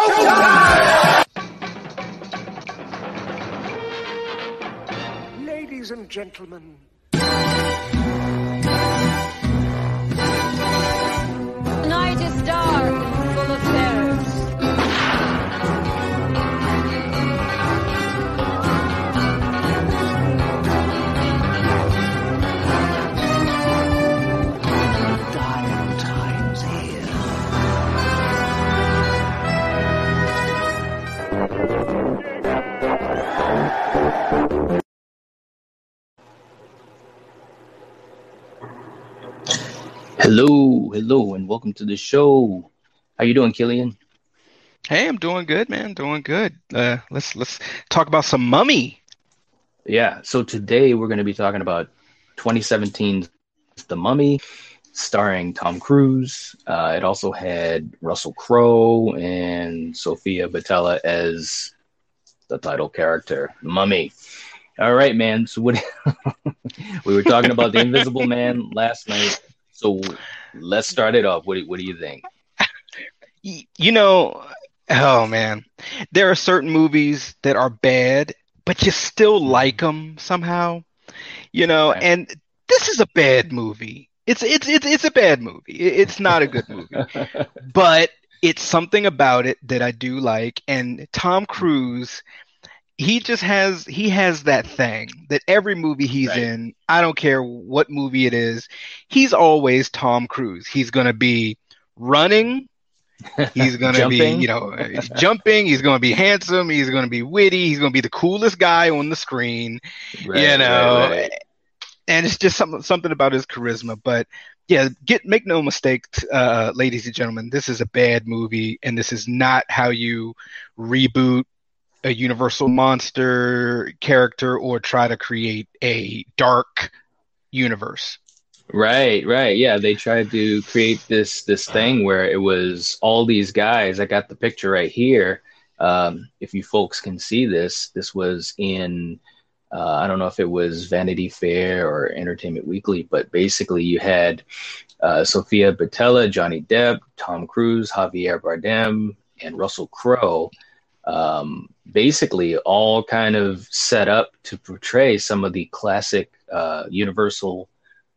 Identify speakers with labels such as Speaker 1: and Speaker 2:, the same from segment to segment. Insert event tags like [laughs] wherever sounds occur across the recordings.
Speaker 1: Showtime!
Speaker 2: Ladies and gentlemen,
Speaker 3: Hello, hello, and welcome to the show. How you doing, Killian?
Speaker 4: Hey, I'm doing good, man. Doing good. Uh, let's let's talk about some Mummy.
Speaker 3: Yeah, so today we're going to be talking about 2017's The Mummy, starring Tom Cruise. Uh, it also had Russell Crowe and Sofia Boutella as the title character, Mummy. All right, man. So what [laughs] we were talking about the Invisible Man last night. So let's start it off. What do, what do you think?
Speaker 4: You know, oh man, there are certain movies that are bad, but you still like them somehow. You know,
Speaker 3: Right.
Speaker 4: and this is a bad movie. It's it's it's it's a bad movie. It's not a good movie. [laughs] but it's something about it that I do like. And Tom Cruise, he just has he has that thing that every movie he's
Speaker 3: Right.
Speaker 4: in, I don't care what movie it is, he's always Tom Cruise. He's gonna be running. He's gonna be,
Speaker 3: Jumping.
Speaker 4: you know, uh, he's jumping. He's gonna be handsome. He's gonna be witty. He's gonna be the coolest guy on the screen
Speaker 3: Right,
Speaker 4: you know,
Speaker 3: right, right.
Speaker 4: and it's just something something about his charisma. But yeah, get make no mistake, uh, ladies and gentlemen, this is a bad movie, and this is not how you reboot a Universal monster character or try to create a dark universe.
Speaker 3: Right, right. Yeah, they tried to create this this thing where it was all these guys. I got the picture right here. Um, if you folks can see this, this was in uh, I don't know if it was Vanity Fair or Entertainment Weekly, but basically you had uh, Sofia Boutella, Johnny Depp, Tom Cruise, Javier Bardem, and Russell Crowe. Um, basically, all kind of set up to portray some of the classic uh, Universal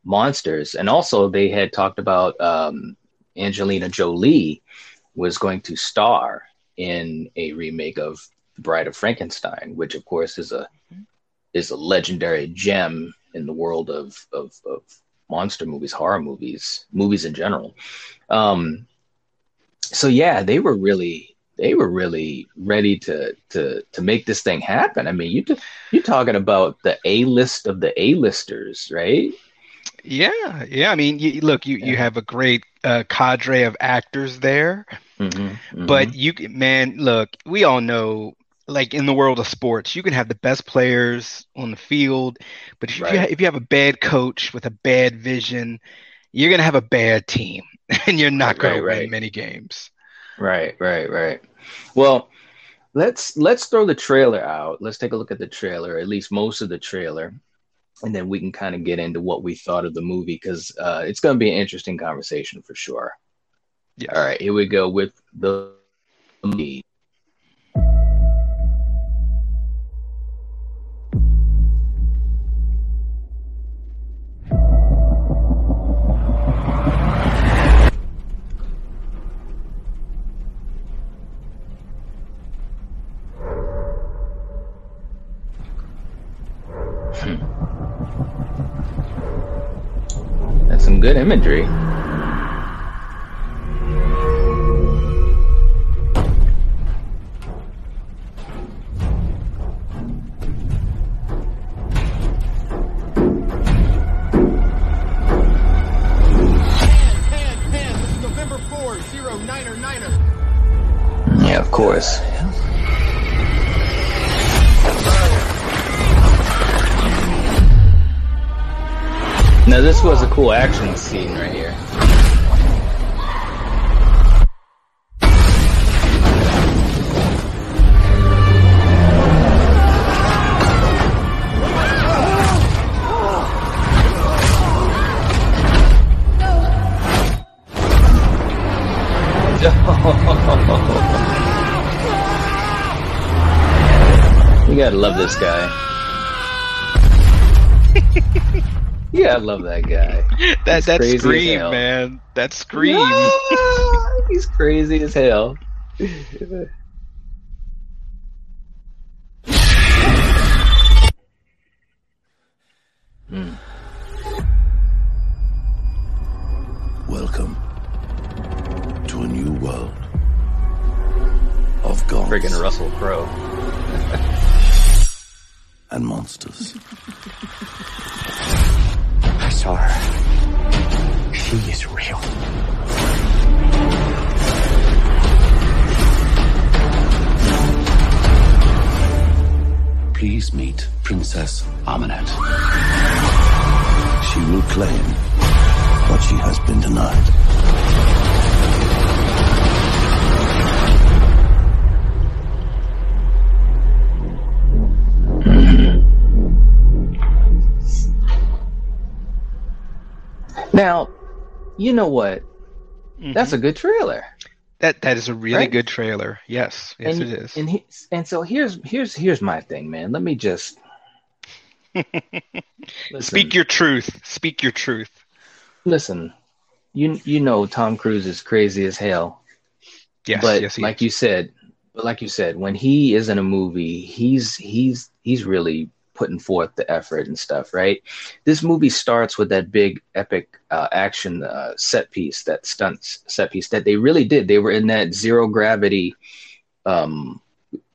Speaker 3: monsters. And also, they had talked about um, Angelina Jolie was going to star in a remake of The Bride of Frankenstein, which, of course, is a is a legendary gem in the world of of, of monster movies, horror movies, movies in general. Um, so yeah, they were really they were really ready to to to make this thing happen. I mean, you t- you're talking about the A list of the A listers, right?
Speaker 4: Yeah, yeah. I mean, you, look, you you have a great uh, cadre of actors there.
Speaker 3: Mm-hmm,
Speaker 4: But you man, look, we all know, like in the world of sports, you can have the best players on the field, but if you
Speaker 3: Right.
Speaker 4: ha- if you have a bad coach with a bad vision, you're gonna have a bad team, [laughs] and you're not
Speaker 3: Right,
Speaker 4: gonna
Speaker 3: right,
Speaker 4: win
Speaker 3: right.
Speaker 4: many games.
Speaker 3: Right, right, right. Well, let's let's throw the trailer out. Let's take a look at the trailer, at least most of the trailer, and then we can kind of get into what we thought of the movie because uh, it's going to be an interesting conversation for sure.
Speaker 4: Yes.
Speaker 3: All right, here we go with the movie.
Speaker 1: Niner.
Speaker 3: Yeah, of course. Now this was a cool action scene right here. [laughs] you gotta love this guy. I love that guy. [laughs]
Speaker 4: That
Speaker 3: He's
Speaker 4: that scream, man. That scream.
Speaker 3: Ah, [laughs] he's crazy as hell.
Speaker 5: Welcome to a new world of gods
Speaker 3: Friggin' Russell Crowe. [laughs]
Speaker 5: and monsters.
Speaker 2: She is real.
Speaker 5: Please meet Princess Ahmanet. She will claim what she has been denied.
Speaker 3: Now, you know what? That's mm-hmm. a good trailer.
Speaker 4: That that is a really
Speaker 3: Right?
Speaker 4: good trailer. Yes, yes,
Speaker 3: and,
Speaker 4: it is.
Speaker 3: And he, and so here's here's here's my thing, man. Let me just [laughs]
Speaker 4: Speak your truth. Speak your truth.
Speaker 3: listen. You you know Tom Cruise is crazy as hell,
Speaker 4: Yes,
Speaker 3: but
Speaker 4: yes, he
Speaker 3: like
Speaker 4: is.
Speaker 3: you said, but like you said, when he is in a movie, he's he's he's really putting forth the effort and stuff, right? This movie starts with that big epic uh, action uh, set piece, that stunts set piece that they really did. They were in that zero gravity, um,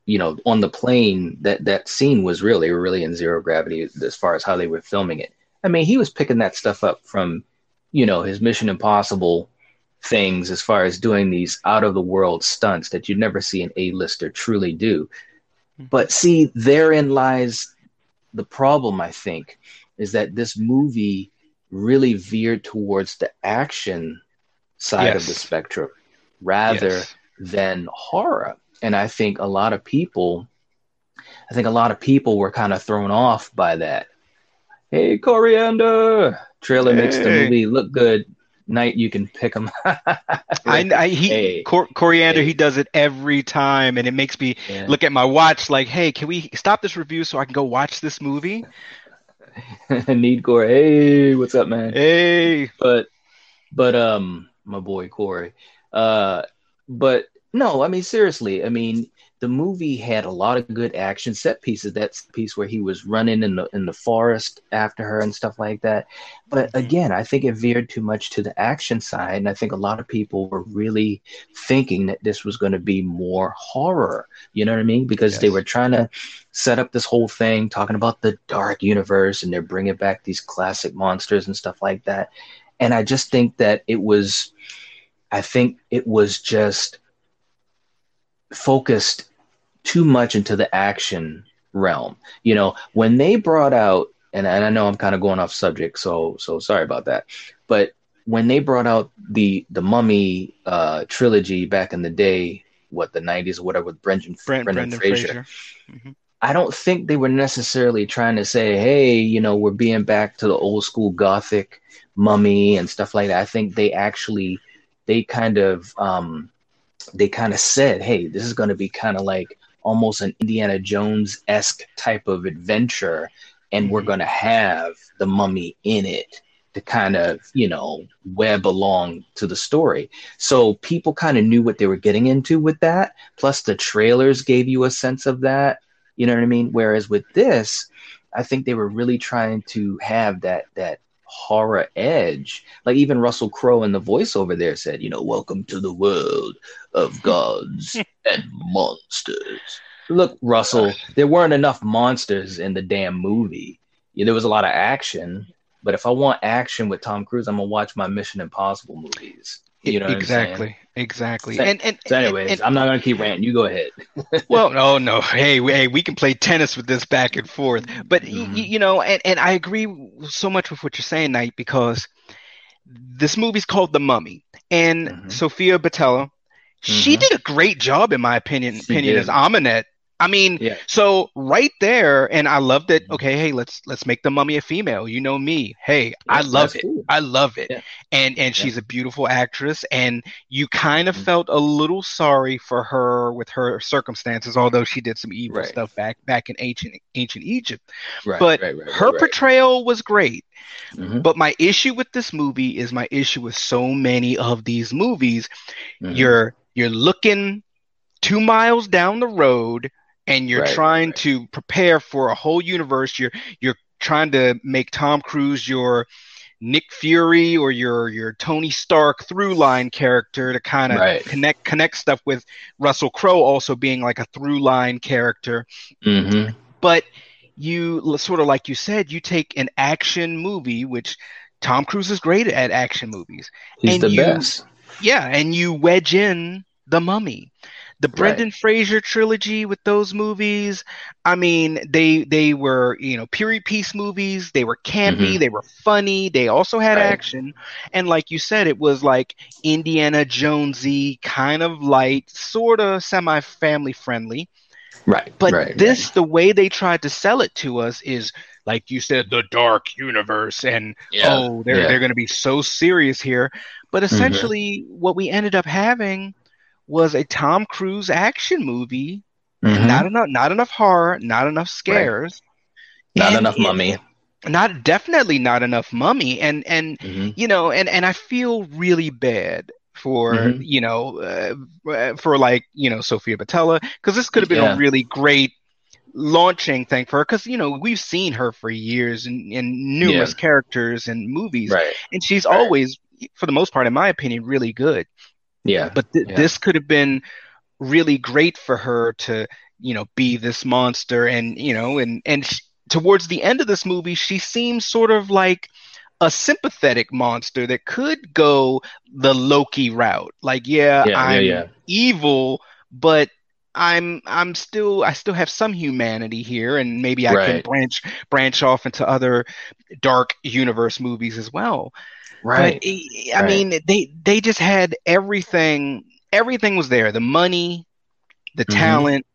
Speaker 3: you know, on the plane. That that scene was real. They were really in zero gravity as far as how they were filming it. I mean, he was picking that stuff up from, you know, his Mission Impossible things as far as doing these out of the world stunts that you'd never see an A-lister truly do. But see, therein lies the problem, I think, is that this movie really veered towards the action side of the spectrum rather
Speaker 4: Yes.
Speaker 3: than horror. And I think a lot of people, I think a lot of people were kind of thrown off by that. Hey, Coriander! Trailer makes the movie look good. Night you can pick them. [laughs]
Speaker 4: I, I he
Speaker 3: Hey.
Speaker 4: Cor- Coriander
Speaker 3: Hey.
Speaker 4: he does it every time, and it makes me
Speaker 3: Yeah.
Speaker 4: look at my watch like, hey, can we stop this review so I can go watch this movie? [laughs]
Speaker 3: Need Corey. Hey, what's up, man?
Speaker 4: Hey,
Speaker 3: But, but um, my boy Corey. Uh, but no, I mean seriously. I mean the movie had a lot of good action set pieces. That piece where he was running in the in the forest after her and stuff like that. But mm-hmm. again, I think it veered too much to the action side, and I think a lot of people were really thinking that this was going to be more horror. You know what I mean? Because they were trying to set up this whole thing talking about the dark universe, and they're bringing back these classic monsters and stuff like that. And I just think that it was, I think it was just focused too much into the action realm. You know, when they brought out, and, and I know I'm kind of going off subject, so so sorry about that. But when they brought out the the Mummy uh, trilogy back in the day, what the 90s or whatever with Brendan,
Speaker 4: Brent,
Speaker 3: Brendan,
Speaker 4: Brendan
Speaker 3: Fraser,
Speaker 4: Fraser.
Speaker 3: I don't think they were necessarily trying to say, hey, you know, we're being back to the old school gothic mummy and stuff like that. I think they actually they kind of um they kind of said, hey, this is gonna be kind of like almost an Indiana Jones esque type of adventure, and we're
Speaker 4: Mhm.
Speaker 3: gonna have the mummy in it to kind of, you know, web along to the story. So people kind of knew what they were getting into with that. Plus the trailers gave you a sense of that. You know what I mean? Whereas with this, I think they were really trying to have that that horror edge. Like even Russell Crowe in the voiceover there said, you know, welcome to the world of [laughs] gods and monsters. Look, Russell, there weren't enough monsters in the damn movie. Yeah, there was a lot of action, but if I want action with Tom Cruise, I'm gonna watch my Mission Impossible movies. You know what I'm saying?
Speaker 4: exactly, exactly.
Speaker 3: So-
Speaker 4: and and
Speaker 3: So, anyways,
Speaker 4: and-
Speaker 3: I'm not gonna keep ranting. You go ahead. [laughs]
Speaker 4: well, no, no. Hey, hey, we can play tennis with this back and forth. But
Speaker 3: Mhm.
Speaker 4: y- you know, and, and I agree so much with what you're saying, Knight, because this movie's called The Mummy, and
Speaker 3: Mhm.
Speaker 4: Sofia Boutella, she
Speaker 3: Mhm.
Speaker 4: did a great job, in my opinion.
Speaker 3: She
Speaker 4: Opinion
Speaker 3: did.
Speaker 4: as Ahmanet. I mean,
Speaker 3: Yeah.
Speaker 4: so right there, and I love that.
Speaker 3: Mhm.
Speaker 4: Okay, hey, let's let's make the mummy a female. You know me. Hey, I love it.
Speaker 3: cool.
Speaker 4: I love it.
Speaker 3: Yeah.
Speaker 4: And and she's a beautiful actress, and you kind of
Speaker 3: Mhm.
Speaker 4: felt a little sorry for her with her circumstances, although she did some evil
Speaker 3: Right.
Speaker 4: stuff back back in ancient ancient Egypt.
Speaker 3: Right,
Speaker 4: but
Speaker 3: right,
Speaker 4: her portrayal was great.
Speaker 3: Mhm,
Speaker 4: But my issue with this movie is my issue with so many of these movies.
Speaker 3: mhm.
Speaker 4: You're you're looking two miles down the road and you're
Speaker 3: Right,
Speaker 4: trying
Speaker 3: right.
Speaker 4: to prepare for a whole universe. You're you're trying to make Tom Cruise your Nick Fury or your your Tony Stark through line character to kind of
Speaker 3: Right.
Speaker 4: connect connect stuff with Russell Crowe also being like a through line character
Speaker 3: Mhm.
Speaker 4: but you sort of like you said you take an action movie which tom cruise is great at action movies
Speaker 3: He's
Speaker 4: And
Speaker 3: the
Speaker 4: you-
Speaker 3: best.
Speaker 4: yeah and you wedge in the mummy the brendan fraser trilogy with those movies i mean they they were you know period piece movies they were campy
Speaker 3: Mhm.
Speaker 4: they were funny they also had
Speaker 3: Right.
Speaker 4: action and like you said it was like indiana jonesy kind of light sort of semi family friendly
Speaker 3: Right.
Speaker 4: but
Speaker 3: right,
Speaker 4: this, the way they tried to sell it to us is, like you said, the dark universe, and
Speaker 3: Yeah,
Speaker 4: oh, they're
Speaker 3: yeah.
Speaker 4: they're going to be so serious here. But essentially, what we ended up having was a Tom Cruise action movie.
Speaker 3: Mhm.
Speaker 4: Not enough, not enough horror, not enough scares,
Speaker 3: Not
Speaker 4: and
Speaker 3: enough mummy.
Speaker 4: not definitely not enough mummy, and and
Speaker 3: Mhm.
Speaker 4: you know, and and I feel really bad for
Speaker 3: Mhm.
Speaker 4: you know uh, for like you know Sofia Boutella because this could have been
Speaker 3: Yeah.
Speaker 4: a really great launching thing for her because you know we've seen her for years in, in numerous characters and movies
Speaker 3: Right.
Speaker 4: and she's
Speaker 3: Right.
Speaker 4: always for the most part in my opinion really good
Speaker 3: Yeah.
Speaker 4: but th-
Speaker 3: Yeah.
Speaker 4: this could have been really great for her to you know be this monster and you know and and sh- towards the end of this movie she seems sort of like a sympathetic monster that could go the Loki route like yeah,
Speaker 3: Yeah, yeah,
Speaker 4: I'm
Speaker 3: yeah.
Speaker 4: evil but I'm I'm still I still have some humanity here and maybe I can branch branch off into other dark universe movies as well
Speaker 3: Right.
Speaker 4: but I
Speaker 3: Right.
Speaker 4: mean, they they just had everything. Everything was there. The money, the
Speaker 3: Mhm.
Speaker 4: talent,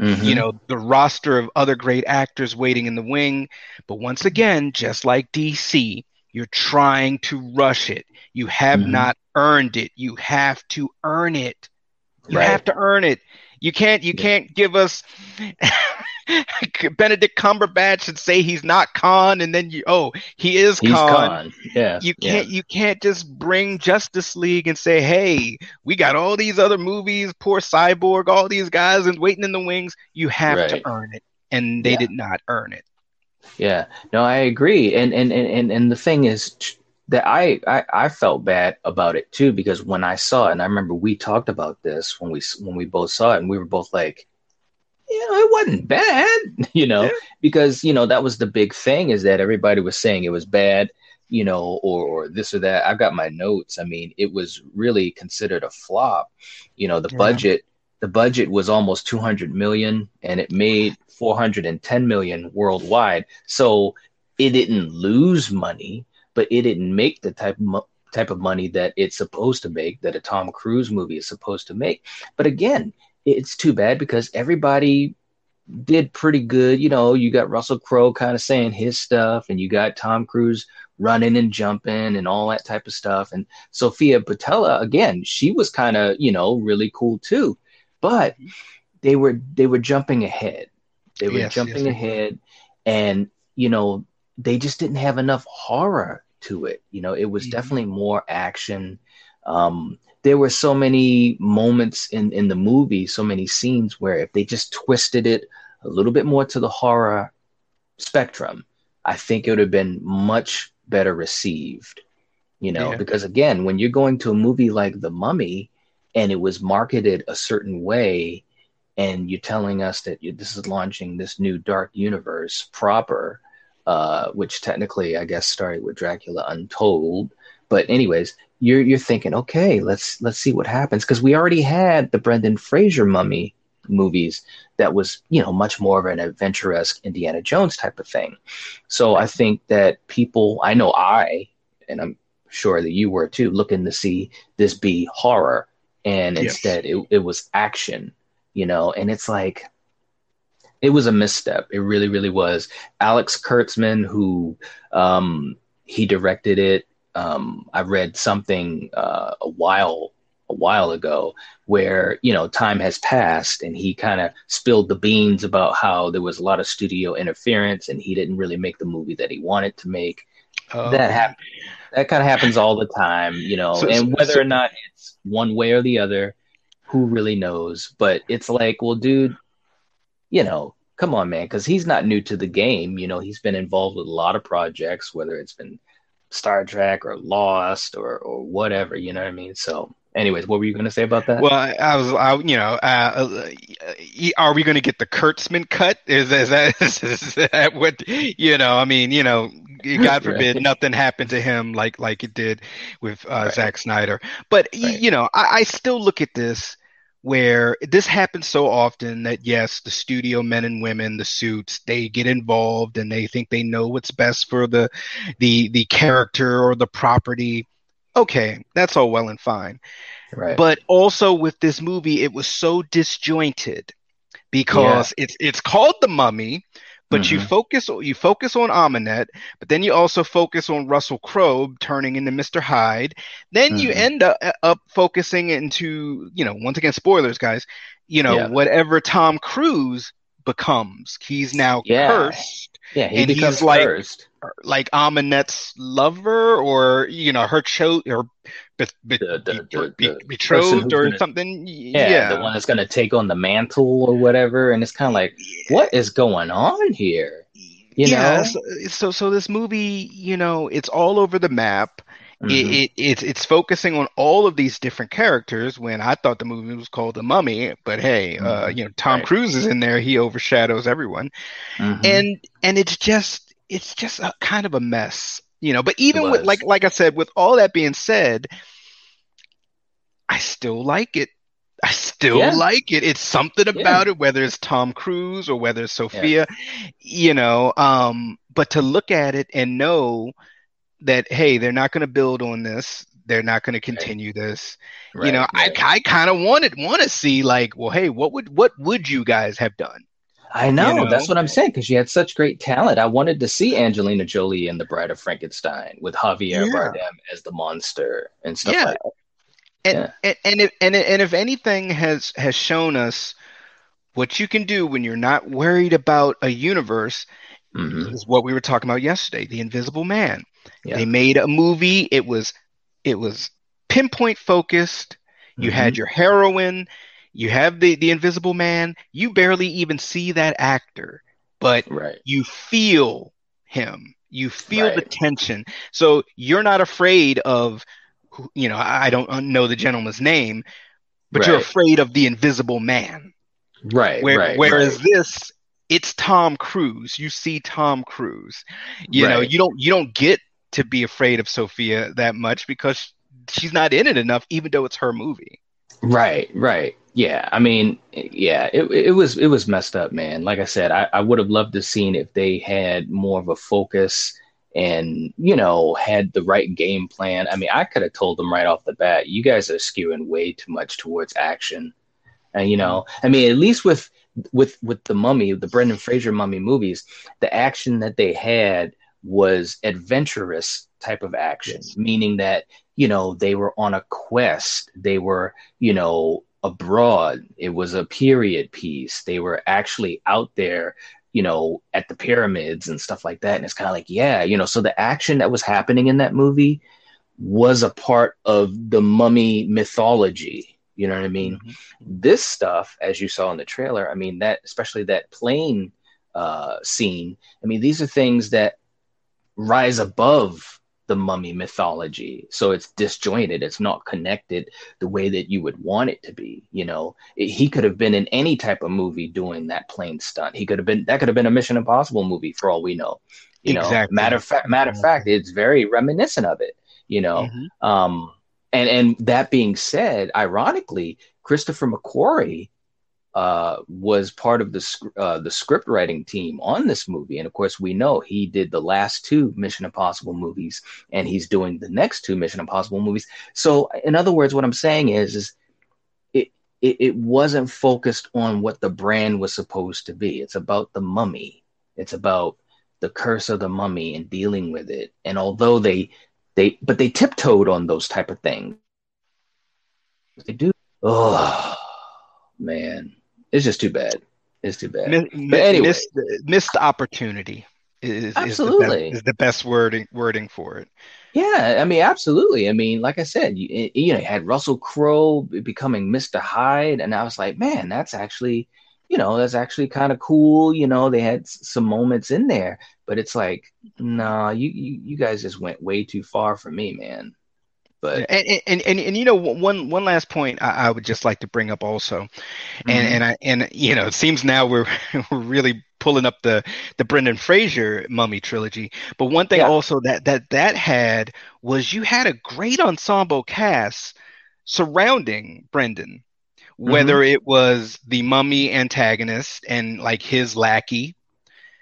Speaker 3: Mhm.
Speaker 4: you know, the roster of other great actors waiting in the wing. But once again, just like DC, you're trying to rush it. You have
Speaker 3: Mhm.
Speaker 4: not earned it. You have to earn it. You
Speaker 3: Right.
Speaker 4: have to earn it. You can't. You
Speaker 3: Yeah.
Speaker 4: can't give us [laughs] [laughs] Benedict Cumberbatch and say he's not Khan, and then you oh he is
Speaker 3: He's
Speaker 4: Khan
Speaker 3: gone. Yeah.
Speaker 4: you can't you can't just bring Justice League and say, "Hey, we got all these other movies, poor Cyborg, all these guys and waiting in the wings." You have
Speaker 3: Right.
Speaker 4: to earn it, and they
Speaker 3: Yeah.
Speaker 4: did not earn it.
Speaker 3: Yeah, no, I agree, and and and and, and the thing is t- that I, I I felt bad about it too because when I saw it, and I remember we talked about this when we when we both saw it, and we were both like, you know, it wasn't bad, [laughs] you know,
Speaker 4: Yeah.
Speaker 3: because you know that was the big thing is that everybody was saying it was bad, you know, or or this or that. I've got my notes. I mean, it was really considered a flop. You know, the
Speaker 4: Yeah.
Speaker 3: budget the budget was almost 200 million and it made 410 million worldwide so it didn't lose money but it didn't make the type of mo- type of money that it's supposed to make that a Tom Cruise movie is supposed to make but again it's too bad because everybody did pretty good. You know you got Russell Crowe kind of saying his stuff and you got Tom Cruise running and jumping and all that type of stuff. And Sofia Boutella again she was kind of you know really cool too. But they were they were jumping ahead. They were
Speaker 4: Yes,
Speaker 3: jumping
Speaker 4: yes, they were.
Speaker 3: ahead and you know they just didn't have enough horror to it. You know it was
Speaker 4: Mhm.
Speaker 3: definitely more action. Um there were so many moments in in the movie so many scenes where if they just twisted it a little bit more to the horror spectrum i think it would have been much better received you know
Speaker 4: Yeah.
Speaker 3: because again when you're going to a movie like the mummy and it was marketed a certain way and you're telling us that you, this is launching this new dark universe proper uh, which technically i guess started with dracula untold but anyways you're you're thinking okay let's let's see what happens because we already had the brendan fraser mummy movies that was you know much more of an adventure-esque indiana jones type of thing so i think that people i know i and i'm sure that you were too looking to see this be horror and
Speaker 4: Yes.
Speaker 3: instead it, it was action you know and it's like it was a misstep. It really, really was. Alex Kurtzman, who um, he directed it. Um, I read something uh, a while a while ago where you know time has passed and he kind of spilled the beans about how there was a lot of studio interference and he didn't really make the movie that he wanted to make
Speaker 4: Oh.
Speaker 3: that happens that kind of happens all the time you know
Speaker 4: So-
Speaker 3: and whether
Speaker 4: so-
Speaker 3: or not it's one way or the other who really knows but it's like well dude you know come on man because he's not new to the game you know he's been involved with a lot of projects whether it's been star trek or lost or or whatever you know what i mean so anyways what were you going to say about that
Speaker 4: Well, I, I was, I, you know, uh, uh, are we going to get the Kurtzman cut? Is, is that [laughs] is that what you know? I mean, you know, God [laughs] forbid
Speaker 3: Right.
Speaker 4: nothing happened to him like like it did with uh,
Speaker 3: Right.
Speaker 4: Zack Snyder. But
Speaker 3: Right.
Speaker 4: you know, I, I still look at this where this happens so often that yes, the studio men and women, the suits, they get involved and they think they know what's best for the the the character or the property. Okay, that's all well and fine.
Speaker 3: right
Speaker 4: But also with this movie, it was so disjointed because it's it's called The Mummy, but you
Speaker 3: Mhm.
Speaker 4: focus you focus on Ahmanet, but then you also focus on Russell Crowe turning into Mr. Hyde. Then you
Speaker 3: Mhm.
Speaker 4: end up, up focusing into you know once again spoilers, guys. You know
Speaker 3: Yeah.
Speaker 4: whatever Tom Cruise becomes, he's now
Speaker 3: Yeah.
Speaker 4: cursed
Speaker 3: yeah he
Speaker 4: and he's
Speaker 3: becomes
Speaker 4: like-
Speaker 3: first
Speaker 4: like Ahmanet's lover or you know her cho or be, be,
Speaker 3: The- the- the-
Speaker 4: be-
Speaker 3: the
Speaker 4: betrothed or
Speaker 3: gonna-
Speaker 4: something.
Speaker 3: yeah,
Speaker 4: Yeah,
Speaker 3: the one that's going to take on the mantle or whatever and it's kind of like what is going on here you
Speaker 4: yeah.
Speaker 3: know
Speaker 4: So, so so this movie, you know, it's all over the map.
Speaker 3: Mhm.
Speaker 4: It, it it's it's focusing on all of these different characters. When I thought the movie was called The Mummy, but hey, uh,
Speaker 3: Mhm.
Speaker 4: you know, Tom
Speaker 3: Right.
Speaker 4: Cruise is in there. He overshadows everyone.
Speaker 3: Mhm.
Speaker 4: and and it's just it's just a kind of a mess you know but even with like like i said with all that being said i still like it. I still
Speaker 3: Yeah.
Speaker 4: like it. It's something about it whether it's tom cruise or whether it's sofia you know um but to look at it and know that hey they're not going to build on this. They're not going to continue this. You know
Speaker 3: right.
Speaker 4: i i kind of wanted want to see like well hey what would what would you guys have done
Speaker 3: I know,
Speaker 4: you know?
Speaker 3: that's what I'm saying because she had such great talent. I wanted to see Angelina Jolie in The Bride of Frankenstein with Javier
Speaker 4: Yeah.
Speaker 3: Bardem as the monster and stuff
Speaker 4: Yeah.
Speaker 3: like that.
Speaker 4: and
Speaker 3: Yeah.
Speaker 4: and and if, and and if anything has has shown us what you can do when you're not worried about a universe
Speaker 3: Mhm.
Speaker 4: is what we were talking about yesterday the invisible man
Speaker 3: Yeah.
Speaker 4: they made a movie it was it was pinpoint focused you
Speaker 3: Mhm.
Speaker 4: had your heroine you have the the invisible man. You barely even see that actor but
Speaker 3: right,
Speaker 4: you feel him. You feel the tension. So you're not afraid of you know i don't know the gentleman's name but you're afraid of the invisible man.
Speaker 3: Right,
Speaker 4: Where,
Speaker 3: right.
Speaker 4: whereas
Speaker 3: right.
Speaker 4: this? It's tom cruise. You see tom cruise. You know you don't you don't get to be afraid of sofia that much because she's not in it enough even though it's her movie
Speaker 3: Right, right. Yeah. I mean, yeah, it it was it was messed up, man. Like I said, I, I would have loved to seen if they had more of a focus and, you know, had the right game plan. I mean, I could have told them right off the bat, you guys are skewing way too much towards action. And you know, I mean, at least with with with the mummy, the Brendan Fraser mummy movies, the action that they had was adventurous type of action, meaning that you know they were on a quest. They were you know abroad. It was a period piece. They were actually out there you know at the pyramids and stuff like that. And it's kind of like yeah you know so the action that was happening in that movie was a part of the mummy mythology. You know what i mean? This stuff as you saw in the trailer i mean that especially that plane uh scene i mean these are things that rise above the mummy mythology. So it's disjointed. It's not connected the way that you would want it to be you know? It- he could have been in any type of movie doing that plane stunt. He could have been that could have been a mission impossible movie for all we know you know?
Speaker 4: Exactly.
Speaker 3: matter of fact matter of fact it's very reminiscent of it you know?
Speaker 4: Mhm.
Speaker 3: um and and that being said ironically christopher mcquarrie uh, was part of the uh, the script writing team on this movie, and of course, we know he did the last two Mission Impossible movies, and he's doing the next two Mission Impossible movies. So, in other words, what I'm saying is, is it it, it wasn't focused on what the brand was supposed to be. It's about the mummy. It's about the curse of the mummy and dealing with it. And although they they but they tiptoed on those type of things. They do. Oh man, it's just too bad. It's too bad.
Speaker 4: Mi-
Speaker 3: But anyway.
Speaker 4: missed, missed opportunity is, is, the
Speaker 3: Absolutely.
Speaker 4: best, is the best wording wording for it.
Speaker 3: Yeah, I mean, absolutely. I mean, like I said, you, you know, you had Russell Crowe becoming Mr. Hyde, and I was like, man, that's actually, you know, that's actually kind of cool. You know, they had some moments in there, but it's like, nah, you, you you guys just went way too far for me, man. But
Speaker 4: And and, and and you know one one last point I, I would just like to bring up also, and
Speaker 3: Mhm.
Speaker 4: and I and you know it seems now we're [laughs] we're really pulling up the the Brendan Fraser Mummy trilogy. But one thing
Speaker 3: Yeah.
Speaker 4: also that that that had was you had a great ensemble cast surrounding Brendan, whether it was the Mummy antagonist and like his lackey,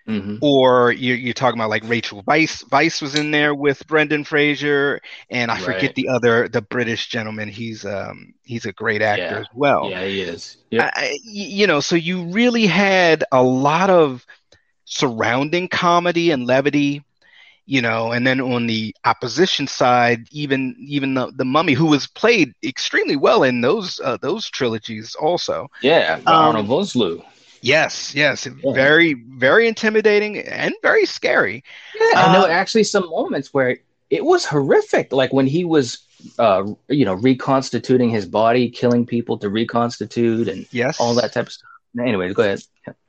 Speaker 3: Mhm.
Speaker 4: or you're, you're talking about like Rachel Weisz. Weisz was in there with Brendan Fraser, and I forget the other, the British gentleman. He's um he's a great actor
Speaker 3: Yeah.
Speaker 4: as well.
Speaker 3: yeah, he is. Yep.
Speaker 4: I- you know, so you really had a lot of surrounding comedy and levity. You know, and then on the opposition side, even even the, the mummy, who was played extremely well in those uh, those trilogies, also.
Speaker 3: yeah,
Speaker 4: um,
Speaker 3: Arnold Vosloo.
Speaker 4: Yes, yes,
Speaker 3: Yeah.
Speaker 4: very very intimidating and very scary.
Speaker 3: Yeah,
Speaker 4: Uh,
Speaker 3: were actually some moments where it was horrific, like when he was, uh, you know, reconstituting his body, killing people to reconstitute, and
Speaker 4: Yes,
Speaker 3: all that type of stuff. Anyways, go ahead.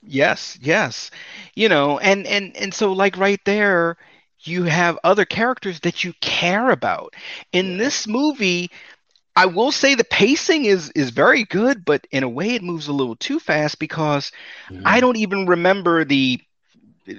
Speaker 4: Yes, yes. You know, and and and so like right there you have other characters that you care about. In this movie, I will say the pacing is is very good, but in a way it moves a little too fast because I don't even remember the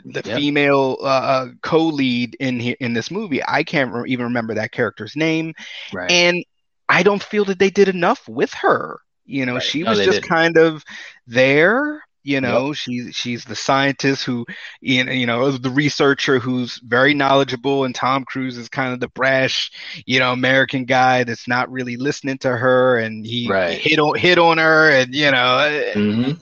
Speaker 4: the
Speaker 3: Yep.
Speaker 4: female uh, uh, co-lead in in this movie. I can't re- even remember that character's name,
Speaker 3: right.
Speaker 4: and I don't feel that they did enough with her. You know,
Speaker 3: Right.
Speaker 4: she
Speaker 3: No,
Speaker 4: was just
Speaker 3: didn't.
Speaker 4: kind of there. You know, she's she's the scientist who, you know, the researcher who's very knowledgeable, and Tom Cruise is kind of the brash, you know, American guy that's not really listening to her, and he
Speaker 3: Right.
Speaker 4: hit on hit on her, and you know, uh,
Speaker 3: hmm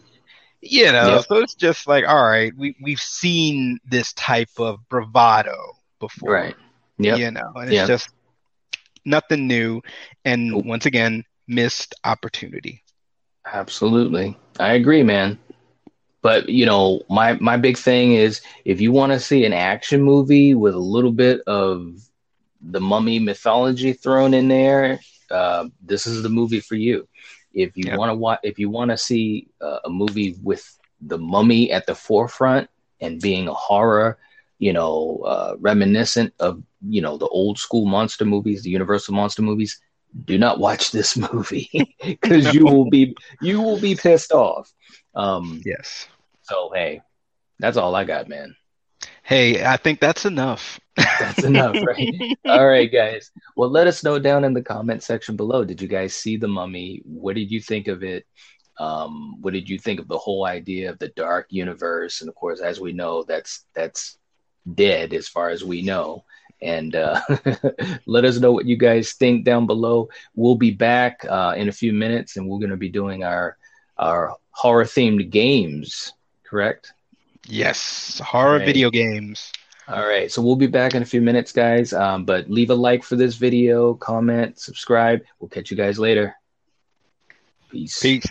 Speaker 4: you know,
Speaker 3: Yep.
Speaker 4: so it's just like, all right, we we've seen this type of bravado before,
Speaker 3: Right. Yep.
Speaker 4: you know, and it's
Speaker 3: Yep.
Speaker 4: just nothing new. And once again, missed opportunity.
Speaker 3: Absolutely. I agree, man. But you know, my my big thing is if you want to see an action movie with a little bit of the mummy mythology thrown in there, uh, this is the movie for you. If you
Speaker 4: Yeah.
Speaker 3: want to watch, if you want to see uh, a movie with the mummy at the forefront and being a horror, you know, uh, reminiscent of you know the old school monster movies, the Universal monster movies, do not watch [laughs] this movie because you will be you will be pissed off. Um,
Speaker 4: Yes.
Speaker 3: So hey, that's all I got, man.
Speaker 4: Hey, I think that's enough.
Speaker 3: That's enough, right? [laughs] all right, guys. Well, let us know down in the comment section below. Did you guys see the Mummy? What did you think of it? Um, what did you think of the whole idea of the dark universe? And of course, as we know, that's that's dead as far as we know. And uh, [laughs] let us know what you guys think down below. We'll be back uh, in a few minutes, and we're going to be doing our our horror themed games. Correct?
Speaker 4: Yes, horror
Speaker 3: Right.
Speaker 4: video games.
Speaker 3: All right, so we'll be back in a few minutes, guys. Um, but leave a like for this video, comment, subscribe. We'll catch you guys later. Peace.
Speaker 4: Peace.